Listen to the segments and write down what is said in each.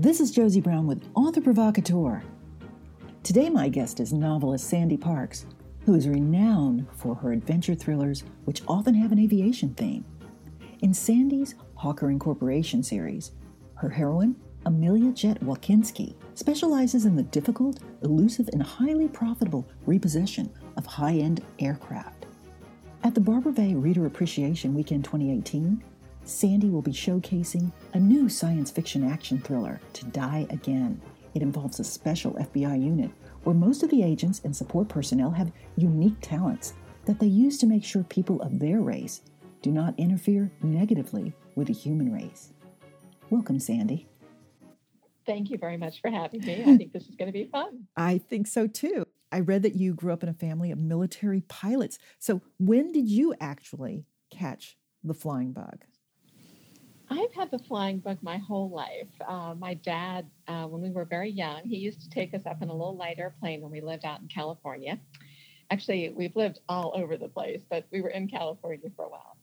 This is Josie Brown with Author Provocateur. Today, my guest is novelist Sandy Parks, who is renowned for her adventure thrillers, which often have an aviation theme. In Sandy's Hawker Incorporation series, her heroine, Amelia Jet Walkinski, specializes in the difficult, elusive, and highly profitable repossession of high end aircraft. At the Barbara Vey Reader Appreciation Weekend 2018, Sandy will be showcasing a new science fiction action thriller, To Die Again. It involves a special FBI unit where most of the agents and support personnel have unique talents that they use to make sure people of their race do not interfere negatively with the human race. Welcome, Sandy. Thank you very much for having me. I think this is going to be fun. I think so too. I read that you grew up in a family of military pilots. So, when did you actually catch the flying bug? I've had the flying bug my whole life. Uh, my dad, uh, when we were very young, he used to take us up in a little light airplane when we lived out in California. Actually, we've lived all over the place, but we were in California for a while.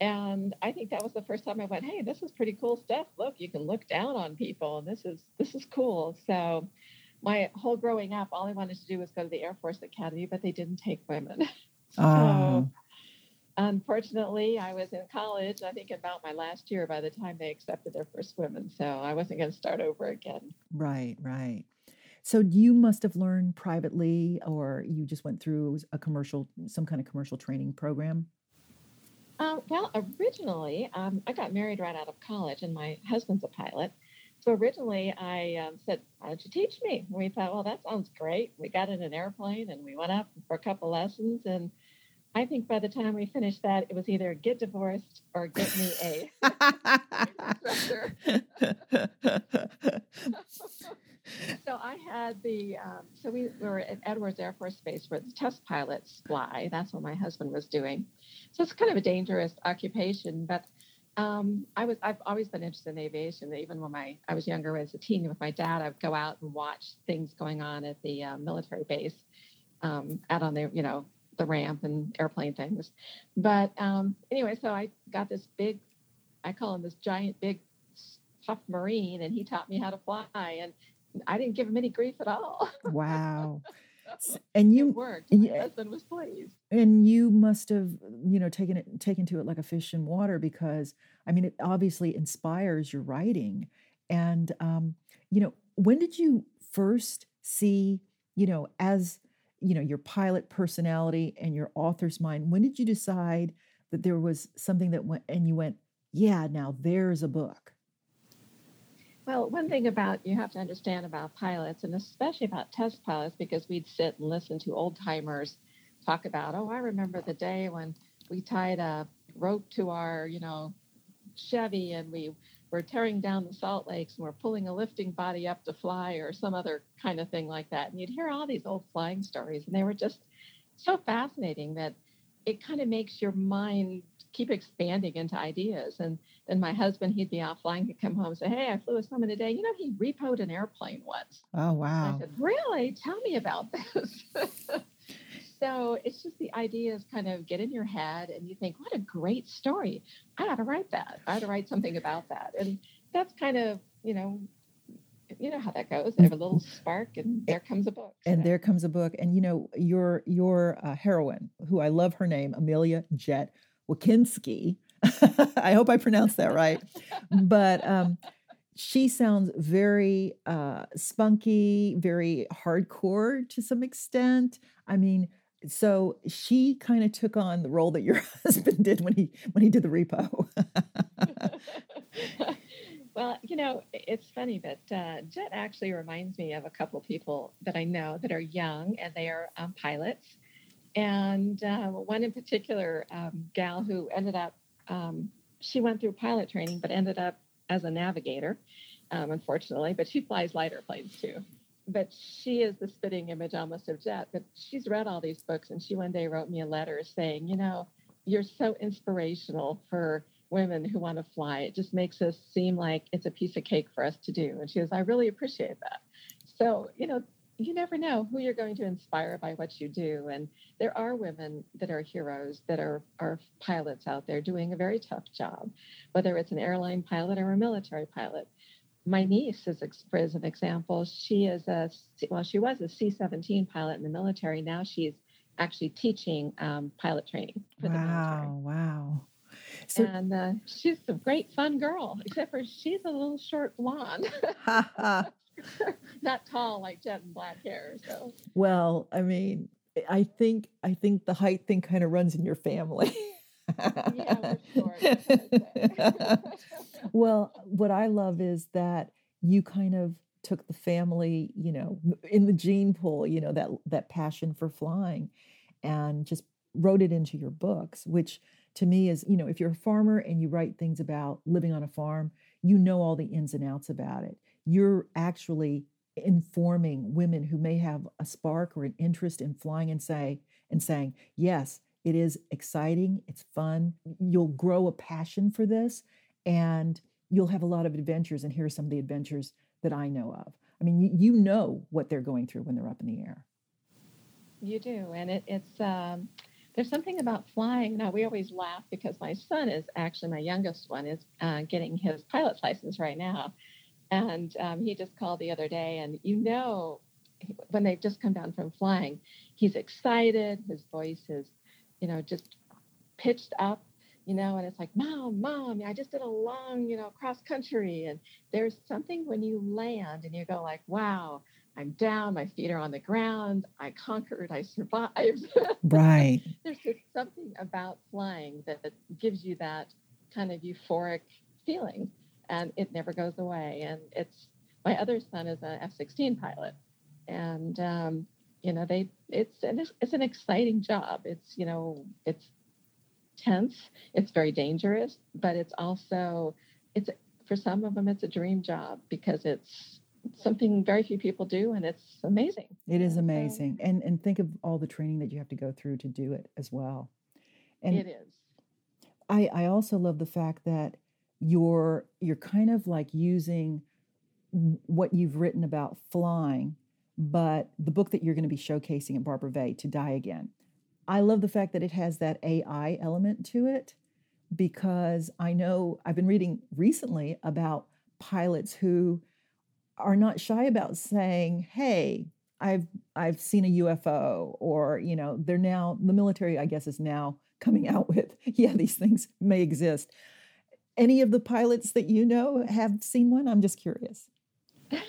And I think that was the first time I went, "Hey, this is pretty cool stuff. Look, you can look down on people, and this is this is cool." So, my whole growing up, all I wanted to do was go to the Air Force Academy, but they didn't take women. so, oh unfortunately, I was in college, I think about my last year by the time they accepted their first women. So I wasn't going to start over again. Right, right. So you must have learned privately, or you just went through a commercial, some kind of commercial training program? Um, well, originally, um, I got married right out of college, and my husband's a pilot. So originally, I um, said, "Why don't you teach me?" And we thought, "Well, that sounds great." We got in an airplane, and we went up for a couple lessons, and I think by the time we finished that, it was either get divorced or get me a so I had the um, so we were at Edwards Air Force Base where the test pilots fly. That's what my husband was doing. So it's kind of a dangerous occupation, but um, I was I've always been interested in aviation. Even when my I was younger as a teen with my dad, I would go out and watch things going on at the uh, military base um, out on the you know the ramp and airplane things. But um, anyway, so I got this big, I call him this giant, big, tough Marine, and he taught me how to fly. And I didn't give him any grief at all. Wow. and you it worked. My yeah, husband was pleased. And you must have, you know, taken it taken to it like a fish in water because I mean, it obviously inspires your writing. And um, you know, when did you first see, you know, as you know your pilot personality and your author's mind when did you decide that there was something that went and you went yeah now there's a book well one thing about you have to understand about pilots and especially about test pilots because we'd sit and listen to old timers talk about oh i remember the day when we tied a rope to our you know chevy and we we're tearing down the salt lakes and we're pulling a lifting body up to fly or some other kind of thing like that. And you'd hear all these old flying stories, and they were just so fascinating that it kind of makes your mind keep expanding into ideas. And then my husband, he'd be out flying, he'd come home and say, Hey, I flew with someone today. You know, he repoed an airplane once. Oh, wow. I said, Really? Tell me about this. so it's just the ideas kind of get in your head and you think, what a great story. I ought to write that. I ought to write something about that. And that's kind of, you know, you know how that goes. They have a little spark, and there comes a book. And there comes a book. And you know your your uh, heroine, who I love her name, Amelia Jet Wakinski. I hope I pronounced that right. but um, she sounds very uh, spunky, very hardcore to some extent. I mean, so she kind of took on the role that your husband did when he when he did the repo. well, you know, it's funny, but uh, Jet actually reminds me of a couple people that I know that are young and they are um, pilots. And uh, one in particular, um, gal who ended up, um, she went through pilot training, but ended up as a navigator, um, unfortunately. But she flies lighter planes too but she is the spitting image almost of Jet. But she's read all these books, and she one day wrote me a letter saying, you know, you're so inspirational for women who want to fly. It just makes us seem like it's a piece of cake for us to do. And she goes, I really appreciate that. So, you know, you never know who you're going to inspire by what you do. And there are women that are heroes that are, are pilots out there doing a very tough job, whether it's an airline pilot or a military pilot my niece is as an example she is a well she was a c-17 pilot in the military. Now she's actually teaching um, pilot training for wow, the military. Wow so, and uh, she's a great fun girl except for she's a little short blonde. Not tall like jet and black hair so. Well i mean i think i think the height thing kind of runs in your family. Yeah, well, what I love is that you kind of took the family, you know, in the gene pool, you know, that that passion for flying and just wrote it into your books, which to me is, you know, if you're a farmer and you write things about living on a farm, you know all the ins and outs about it. You're actually informing women who may have a spark or an interest in flying and say and saying, "Yes, it is exciting, it's fun. You'll grow a passion for this and you'll have a lot of adventures. And here are some of the adventures that I know of. I mean, you, you know what they're going through when they're up in the air. You do. And it, it's, um, there's something about flying. Now, we always laugh because my son is actually, my youngest one is uh, getting his pilot's license right now. And um, he just called the other day, and you know, when they've just come down from flying, he's excited. His voice is you know, just pitched up, you know, and it's like, mom, mom, I just did a long, you know, cross country. And there's something when you land and you go like, wow, I'm down, my feet are on the ground, I conquered, I survived. Right. there's just something about flying that, that gives you that kind of euphoric feeling and it never goes away. And it's my other son is an F-16 pilot, and um, you know they it's an, it's an exciting job it's you know it's tense. It's very dangerous but it's also it's for some of them it's a dream job because it's something very few people do and it's amazing. It is amazing. So, and and think of all the training that you have to go through to do it as well. And it is. I i also love the fact that you're you're kind of like using what you've written about flying but the book that you're going to be showcasing at Barbara Vey, To Die Again, I love the fact that it has that AI element to it because I know I've been reading recently about pilots who are not shy about saying, "Hey, I've I've seen a UFO," or you know, they're now the military. I guess is now coming out with, "Yeah, these things may exist." Any of the pilots that you know have seen one? I'm just curious.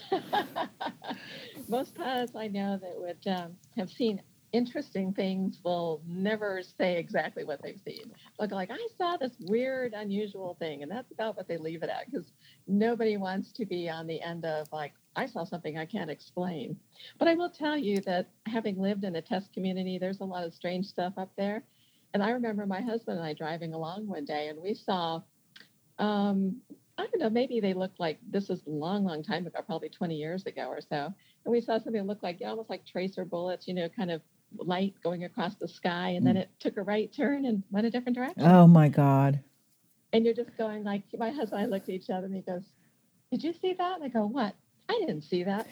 most pilots I know that would um, have seen interesting things will never say exactly what they've seen. Look like I saw this weird, unusual thing, and that's about what they leave it at because nobody wants to be on the end of like I saw something I can't explain. But I will tell you that having lived in a test community, there's a lot of strange stuff up there. And I remember my husband and I driving along one day, and we saw um, I don't know, maybe they looked like this was a long, long time ago, probably 20 years ago or so. And we saw something that looked like almost like tracer bullets, you know, kind of light going across the sky. And then mm. it took a right turn and went a different direction. Oh my God. And you're just going like, my husband and I looked at each other and he goes, Did you see that? And I go, What? I didn't see that.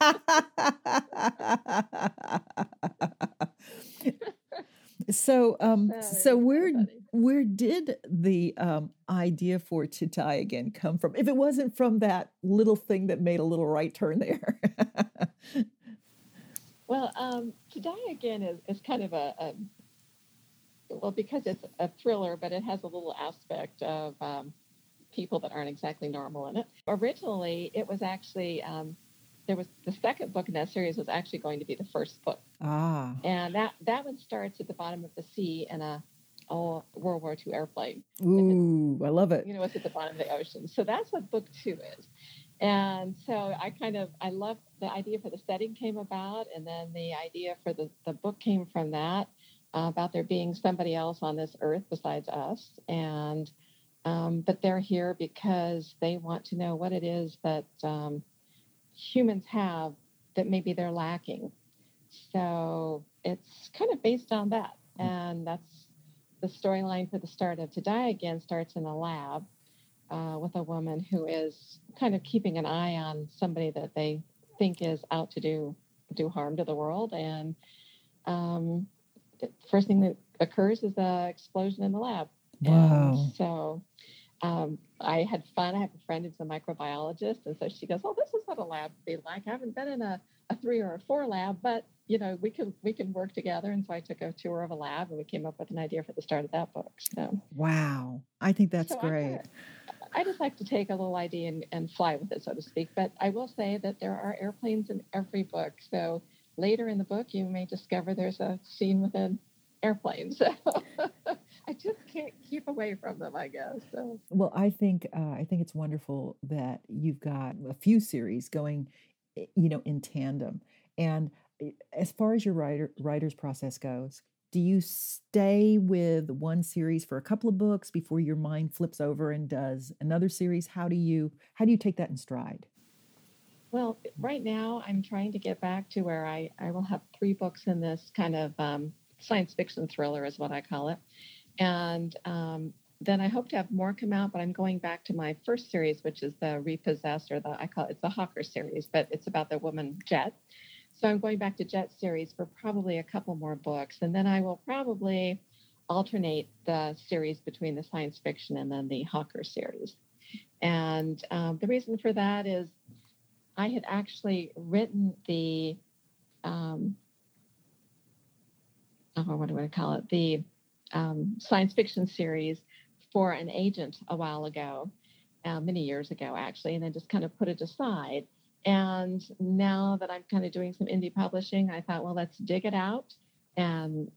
so um so where where did the um idea for to die again come from if it wasn't from that little thing that made a little right turn there well um to die again is, is kind of a, a well because it's a thriller but it has a little aspect of um, people that aren't exactly normal in it originally it was actually um, there was the second book in that series was actually going to be the first book. Ah. And that that one starts at the bottom of the sea in a oh, World War II airplane. Ooh, I love it. You know, it's at the bottom of the ocean. So that's what book two is. And so I kind of I love the idea for the setting came about, and then the idea for the the book came from that uh, about there being somebody else on this earth besides us, and um, but they're here because they want to know what it is that um, humans have that maybe they're lacking. So it's kind of based on that. Hmm. And that's the storyline for the start of To Die Again starts in a lab uh, with a woman who is kind of keeping an eye on somebody that they think is out to do do harm to the world. And um, the first thing that occurs is the explosion in the lab. Wow. And so um, I had fun. I have a friend who's a microbiologist, and so she goes, "Oh, this is what a lab would be like. I haven't been in a, a three or a four lab, but you know, we can we can work together." And so I took a tour of a lab, and we came up with an idea for the start of that book. So wow, I think that's so great. I, I, just like to take a little idea and, and fly with it, so to speak. But I will say that there are airplanes in every book. So later in the book, you may discover there's a scene with an airplane. So I just can't keep away from them, I guess. So. Well, I think uh, I think it's wonderful that you've got a few series going, eh, you know, in tandem. And eh, as far as your writer writer's process goes, do you stay with one series for a couple of books before your mind flips over and does another series? How do you how do you take that in stride? Well, right now I'm trying to get back to where I, I will have three books in this kind of um, science fiction thriller, is what I call it. And um, then I hope to have more come out, but I'm going back to my first series, which is the Repossessed, or the I call it it's the Hawker series, but it's about the woman Jet. So I'm going back to Jet series for probably a couple more books, and then I will probably alternate the series between the science fiction and then the Hawker series. And um, the reason for that is I had actually written the um, oh, what do I call it? The um, science fiction series for an agent a while ago, uh, many years ago, actually, and then just kind of put it aside. And now that I'm kind of doing some indie publishing, I thought, well, let's dig it out and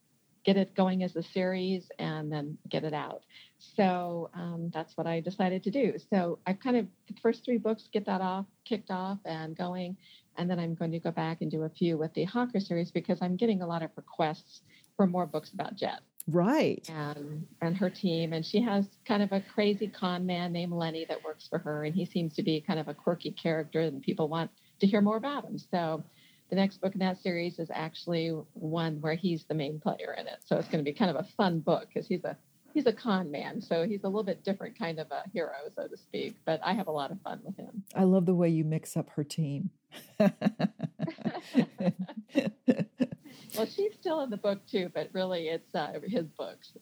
get it going as a series and then get it out. So um, that's what I decided to do. So I've kind of, the first three books, get that off, kicked off and going. And then I'm going to go back and do a few with the Hawker series because I'm getting a lot of requests for more books about Jet. Right. And and her team. And she has kind of a crazy con man named Lenny that works for her. And he seems to be kind of a quirky character and people want to hear more about him. So the next book in that series is actually one where he's the main player in it. So it's going to be kind of a fun book because he's a he's a con man, so he's a little bit different kind of a hero, so to speak. But I have a lot of fun with him. I love the way you mix up her team. well, she's still in the book too, but really it's uh, his books.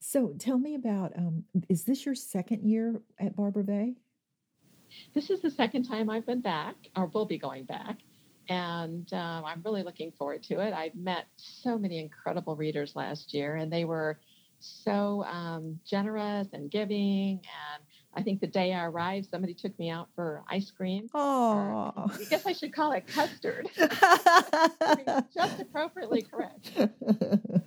So tell me about um, is this your second year at Barbara Vey? This is the second time I've been back, or will be going back. And um, I'm really looking forward to it. I've met so many incredible readers last year, and they were so um, generous and giving and I think the day I arrived, somebody took me out for ice cream. Oh, I guess I should call it custard. just appropriately correct.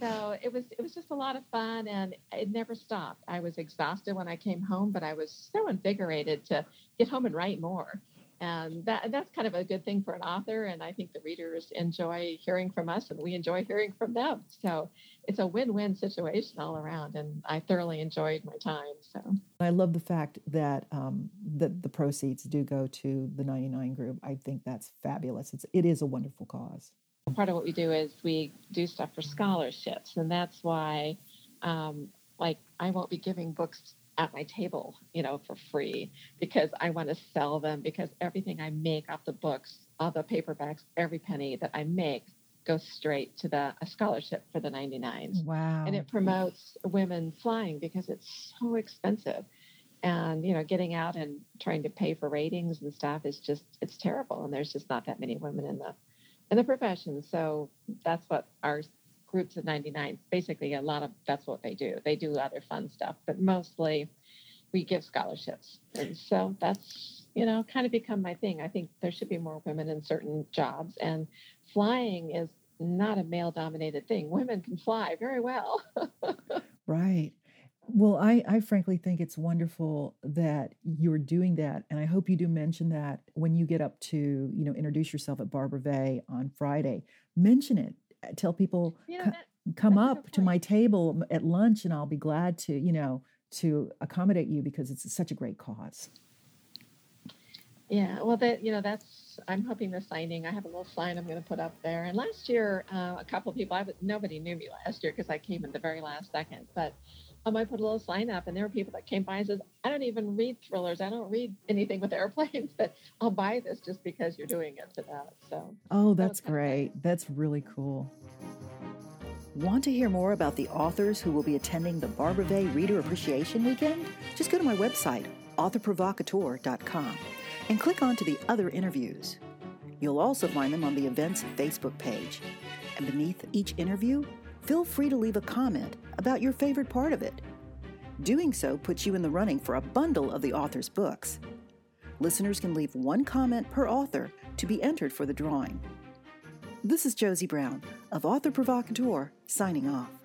So it was it was just a lot of fun, and it never stopped. I was exhausted when I came home, but I was so invigorated to get home and write more and that that's kind of a good thing for an author and i think the readers enjoy hearing from us and we enjoy hearing from them. So it's a win-win situation all around and i thoroughly enjoyed my time so. I love the fact that um, that the proceeds do go to the 99 group. I think that's fabulous. It's it is a wonderful cause. Part of what we do is we do stuff for scholarships and that's why um, like i won't be giving books at my table, you know, for free because I want to sell them because everything I make off the books, all the paperbacks, every penny that I make goes straight to the a scholarship for the 99s. Wow. And it promotes women flying because it's so expensive. And you know, getting out and trying to pay for ratings and stuff is just it's terrible and there's just not that many women in the in the profession. So that's what our groups of 99 basically a lot of that's what they do. They do other fun stuff but mostly we give scholarships. And so that's you know kind of become my thing. I think there should be more women in certain jobs and flying is not a male dominated thing. Women can fly very well. Right. Well I, I frankly think it's wonderful that you're doing that and i hope you do mention that when you get up to you know introduce yourself at barbara vey on friday. Mention it tell people you know, that, come up to my table at lunch and I'll be glad to, you know, to accommodate you because it's such a great cause. Yeah, well, that you know, that's I'm hoping the signing. I have a little sign I'm going to put up there. And last year, uh, a couple of people, I nobody knew me last year because I came in the very last second. But um, I put a little sign up, and there were people that came by and says, "I don't even read thrillers. I don't read anything with airplanes, but I'll buy this just because you're doing it to that." So. Oh, that's that great. That's really cool. Want to hear more about the authors who will be attending the Barbara Vey Reader Appreciation Weekend? Just go to my website, authorprovocateur.com, and click on to the other interviews. You'll also find them on the event's Facebook page. And beneath each interview, feel free to leave a comment about your favorite part of it. Doing so puts you in the running for a bundle of the author's books. Listeners can leave one comment per author to be entered for the drawing. This is Josie Brown of Author Provocateur signing off.